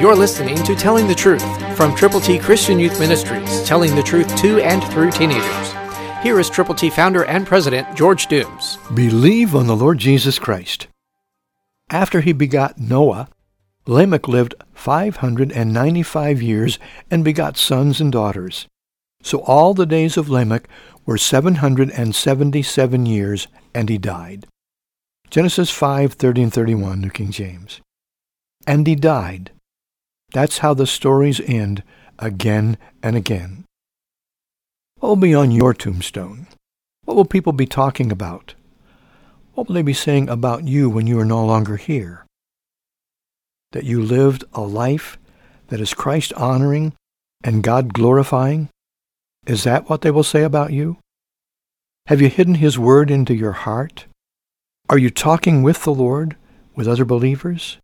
You're listening to Telling the Truth from Triple T Christian Youth Ministries, telling the truth to and through teenagers. Here is Triple T founder and president George Dooms. Believe on the Lord Jesus Christ. After he begot Noah, Lamech lived 595 years and begot sons and daughters. So all the days of Lamech were 777 years, and he died. Genesis 5, 30 and 31, New King James. And he died. That's how the stories end again and again. What will be on your tombstone? What will people be talking about? What will they be saying about you when you are no longer here? That you lived a life that is Christ honoring and God glorifying? Is that what they will say about you? Have you hidden his word into your heart? Are you talking with the Lord, with other believers?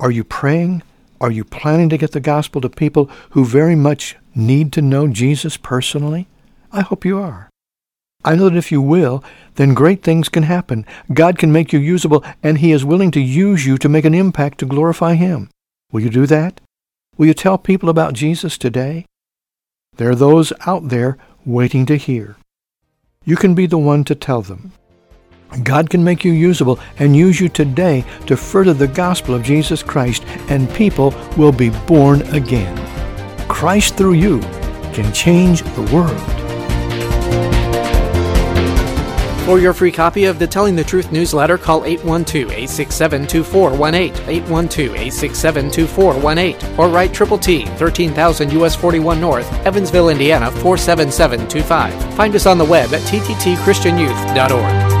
Are you praying? Are you planning to get the gospel to people who very much need to know Jesus personally? I hope you are. I know that if you will, then great things can happen. God can make you usable, and he is willing to use you to make an impact to glorify him. Will you do that? Will you tell people about Jesus today? There are those out there waiting to hear. You can be the one to tell them. God can make you usable and use you today to further the gospel of Jesus Christ, and people will be born again. Christ through you can change the world. For your free copy of the Telling the Truth newsletter, call 812-867-2418, 812-867-2418, or write Triple T, 13,000 US 41 North, Evansville, Indiana 47725. Find us on the web at tttchristianyouth.org.